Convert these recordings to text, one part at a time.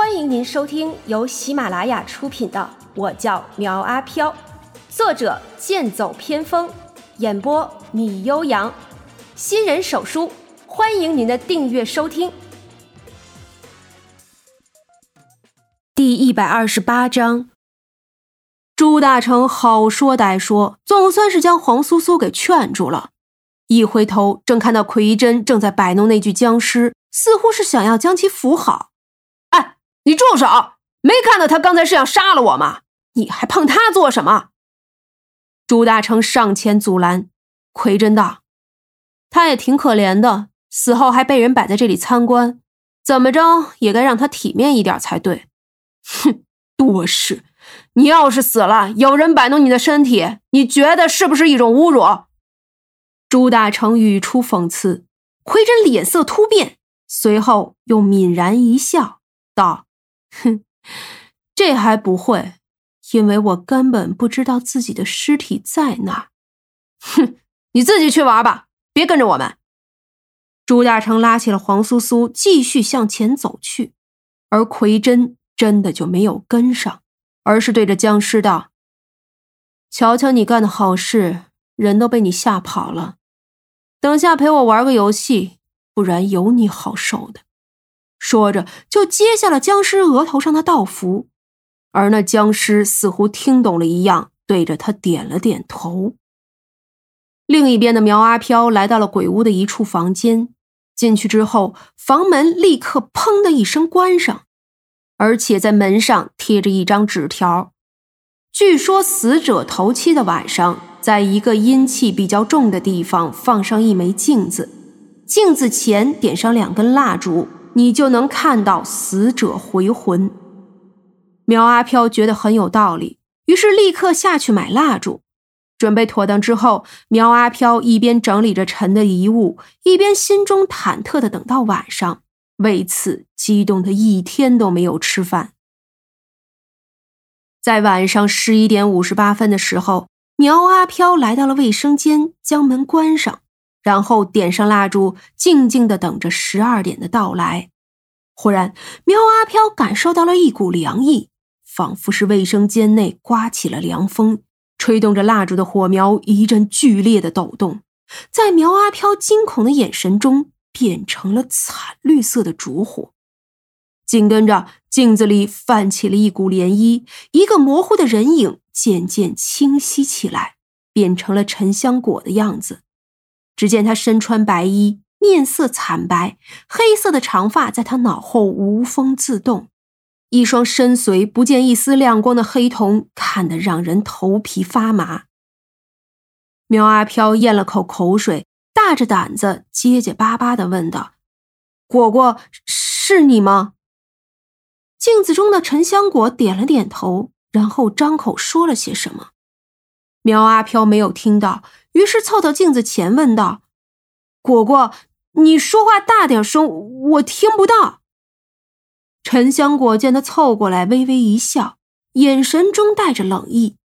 欢迎您收听由喜马拉雅出品的《我叫苗阿飘》，作者剑走偏锋，演播米悠扬，新人手书，欢迎您的订阅收听。第一百二十八章，朱大成好说歹说，总算是将黄苏苏给劝住了。一回头，正看到奎真正在摆弄那具僵尸，似乎是想要将其扶好。你住手！没看到他刚才是想杀了我吗？你还碰他做什么？朱大成上前阻拦。奎真道：“他也挺可怜的，死后还被人摆在这里参观，怎么着也该让他体面一点才对。”哼，多事！你要是死了，有人摆弄你的身体，你觉得是不是一种侮辱？朱大成语出讽刺，奎真脸色突变，随后又泯然一笑，道：“哼，这还不会，因为我根本不知道自己的尸体在哪。哼，你自己去玩吧，别跟着我们。”朱大成拉起了黄苏苏，继续向前走去，而奎真真的就没有跟上，而是对着僵尸道：“瞧瞧你干的好事，人都被你吓跑了。”等下陪我玩个游戏，不然有你好受的。说着，就揭下了僵尸额头上的道符，而那僵尸似乎听懂了一样，对着他点了点头。另一边的苗阿飘来到了鬼屋的一处房间，进去之后，房门立刻砰的一声关上，而且在门上贴着一张纸条，据说死者头七的晚上。在一个阴气比较重的地方放上一枚镜子，镜子前点上两根蜡烛，你就能看到死者回魂。苗阿飘觉得很有道理，于是立刻下去买蜡烛。准备妥当之后，苗阿飘一边整理着陈的遗物，一边心中忐忑的等到晚上，为此激动的一天都没有吃饭。在晚上十一点五十八分的时候。苗阿飘来到了卫生间，将门关上，然后点上蜡烛，静静的等着十二点的到来。忽然，苗阿飘感受到了一股凉意，仿佛是卫生间内刮起了凉风，吹动着蜡烛的火苗一阵剧烈的抖动，在苗阿飘惊恐的眼神中变成了惨绿色的烛火。紧跟着，镜子里泛起了一股涟漪，一个模糊的人影。渐渐清晰起来，变成了沉香果的样子。只见他身穿白衣，面色惨白，黑色的长发在他脑后无风自动，一双深邃不见一丝亮光的黑瞳，看得让人头皮发麻。苗阿飘咽了口口水，大着胆子结结巴巴的问道：“果果，是你吗？”镜子中的沉香果点了点头。然后张口说了些什么，苗阿飘没有听到，于是凑到镜子前问道：“果果，你说话大点声，我听不到。”沉香果见他凑过来，微微一笑，眼神中带着冷意。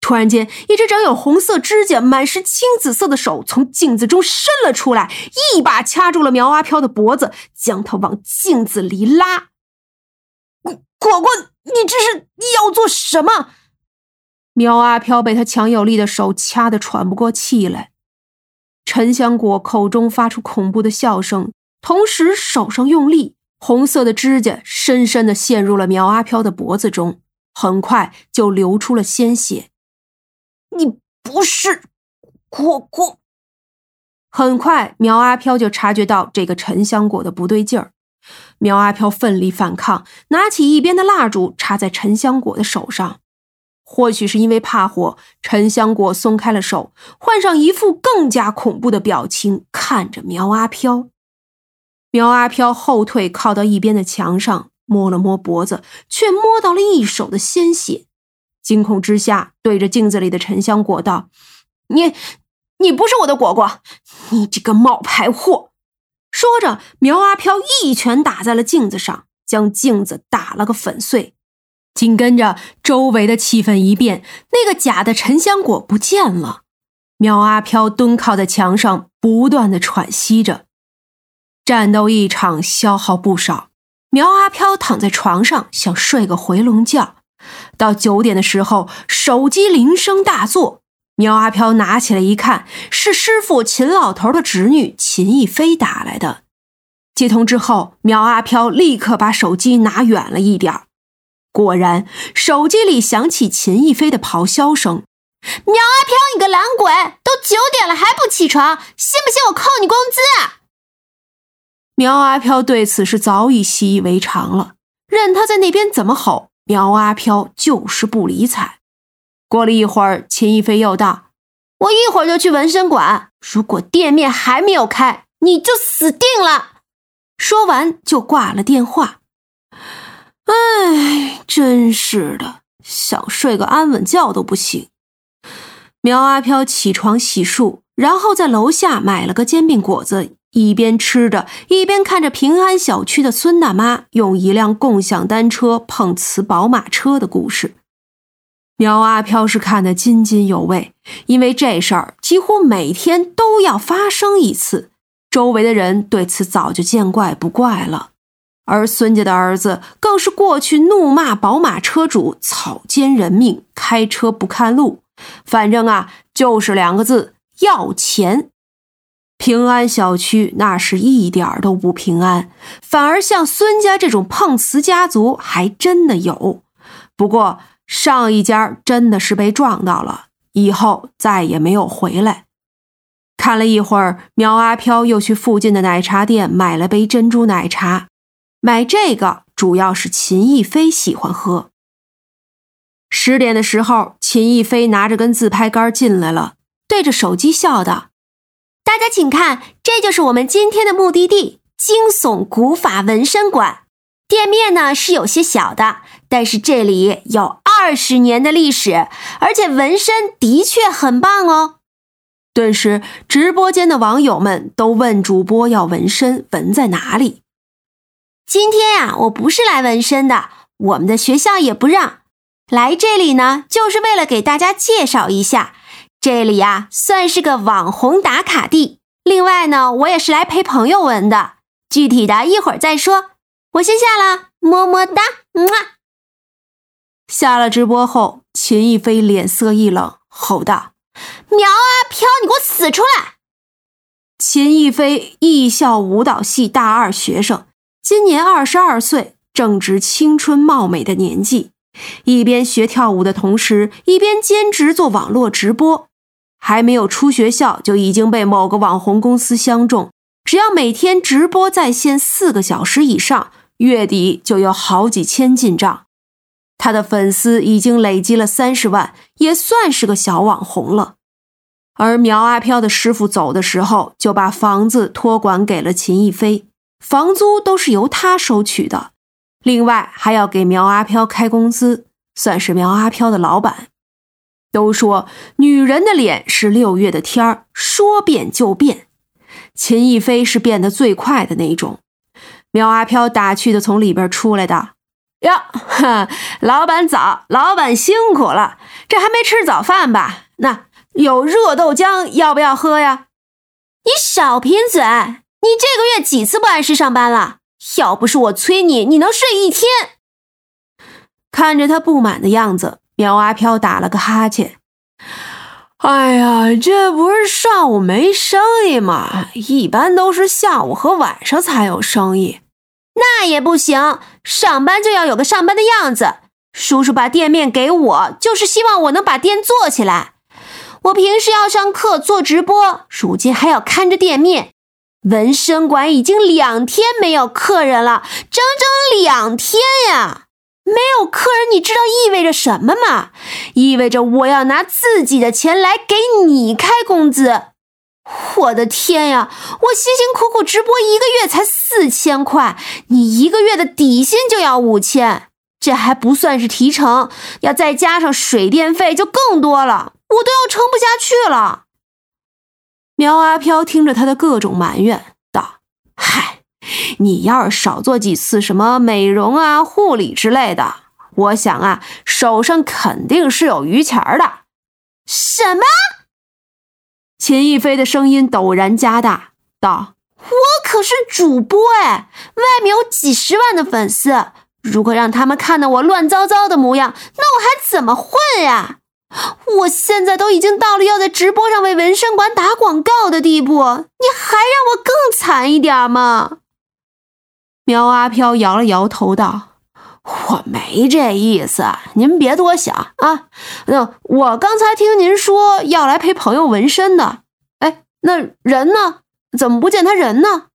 突然间，一只长有红色指甲、满是青紫色的手从镜子中伸了出来，一把掐住了苗阿飘的脖子，将他往镜子里拉。果果。你这是要做什么？苗阿飘被他强有力的手掐得喘不过气来。沉香果口中发出恐怖的笑声，同时手上用力，红色的指甲深深的陷入了苗阿飘的脖子中，很快就流出了鲜血。你不是果果？很快，苗阿飘就察觉到这个沉香果的不对劲儿。苗阿飘奋力反抗，拿起一边的蜡烛插在沉香果的手上。或许是因为怕火，沉香果松开了手，换上一副更加恐怖的表情看着苗阿飘。苗阿飘后退，靠到一边的墙上，摸了摸脖子，却摸到了一手的鲜血。惊恐之下，对着镜子里的沉香果道：“你，你不是我的果果，你这个冒牌货！”说着，苗阿飘一拳打在了镜子上，将镜子打了个粉碎。紧跟着，周围的气氛一变，那个假的沉香果不见了。苗阿飘蹲靠在墙上，不断的喘息着。战斗一场，消耗不少。苗阿飘躺在床上想睡个回笼觉。到九点的时候，手机铃声大作。苗阿飘拿起来一看，是师傅秦老头的侄女秦逸飞打来的。接通之后，苗阿飘立刻把手机拿远了一点果然，手机里响起秦逸飞的咆哮声：“苗阿飘，你个懒鬼，都九点了还不起床，信不信我扣你工资？”苗阿飘对此是早已习以为常了，任他在那边怎么吼，苗阿飘就是不理睬。过了一会儿，秦逸飞又道：“我一会儿就去纹身馆，如果店面还没有开，你就死定了。”说完就挂了电话。哎，真是的，想睡个安稳觉都不行。苗阿飘起床洗漱，然后在楼下买了个煎饼果子。一边吃着，一边看着平安小区的孙大妈用一辆共享单车碰瓷宝马车的故事，苗阿飘是看得津津有味，因为这事儿几乎每天都要发生一次，周围的人对此早就见怪不怪了。而孙家的儿子更是过去怒骂宝马车主草菅人命，开车不看路，反正啊，就是两个字：要钱。平安小区那是一点都不平安，反而像孙家这种碰瓷家族还真的有。不过上一家真的是被撞到了，以后再也没有回来。看了一会儿，苗阿飘又去附近的奶茶店买了杯珍珠奶茶。买这个主要是秦逸飞喜欢喝。十点的时候，秦逸飞拿着根自拍杆进来了，对着手机笑道。大家请看，这就是我们今天的目的地——惊悚古法纹身馆。店面呢是有些小的，但是这里有二十年的历史，而且纹身的确很棒哦。顿时，直播间的网友们都问主播要纹身纹在哪里。今天呀，我不是来纹身的，我们的学校也不让来这里呢，就是为了给大家介绍一下。这里呀，算是个网红打卡地。另外呢，我也是来陪朋友纹的，具体的一会儿再说。我先下了，么么哒，么。下了直播后，秦逸飞脸色一冷，吼道：“苗啊飘，你给我死出来！”秦逸飞艺校舞蹈系大二学生，今年二十二岁，正值青春貌美的年纪，一边学跳舞的同时，一边兼职做网络直播。还没有出学校，就已经被某个网红公司相中。只要每天直播在线四个小时以上，月底就有好几千进账。他的粉丝已经累积了三十万，也算是个小网红了。而苗阿飘的师傅走的时候，就把房子托管给了秦逸飞，房租都是由他收取的。另外还要给苗阿飘开工资，算是苗阿飘的老板。都说女人的脸是六月的天儿，说变就变。秦逸飞是变得最快的那种。苗阿飘打趣的从里边出来的：“哟，老板早，老板辛苦了，这还没吃早饭吧？那有热豆浆，要不要喝呀？”你少贫嘴！你这个月几次不按时上班了？要不是我催你，你能睡一天？看着他不满的样子。苗阿飘打了个哈欠，哎呀，这不是上午没生意吗？一般都是下午和晚上才有生意。那也不行，上班就要有个上班的样子。叔叔把店面给我，就是希望我能把店做起来。我平时要上课做直播，如今还要看着店面。纹身馆已经两天没有客人了，整整两天呀！没有客人，你知道意味着什么吗？意味着我要拿自己的钱来给你开工资。我的天呀！我辛辛苦苦直播一个月才四千块，你一个月的底薪就要五千，这还不算是提成，要再加上水电费就更多了，我都要撑不下去了。苗阿飘听着他的各种埋怨，道：“嗨。”你要是少做几次什么美容啊、护理之类的，我想啊，手上肯定是有余钱的。什么？秦逸飞的声音陡然加大，道：“我可是主播哎，外面有几十万的粉丝，如果让他们看到我乱糟糟的模样，那我还怎么混呀？我现在都已经到了要在直播上为纹身馆打广告的地步，你还让我更惨一点吗？苗阿飘摇了摇头道：“我没这意思，您别多想啊。那我刚才听您说要来陪朋友纹身的，哎，那人呢？怎么不见他人呢？”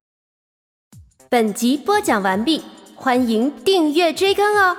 本集播讲完毕，欢迎订阅追更哦。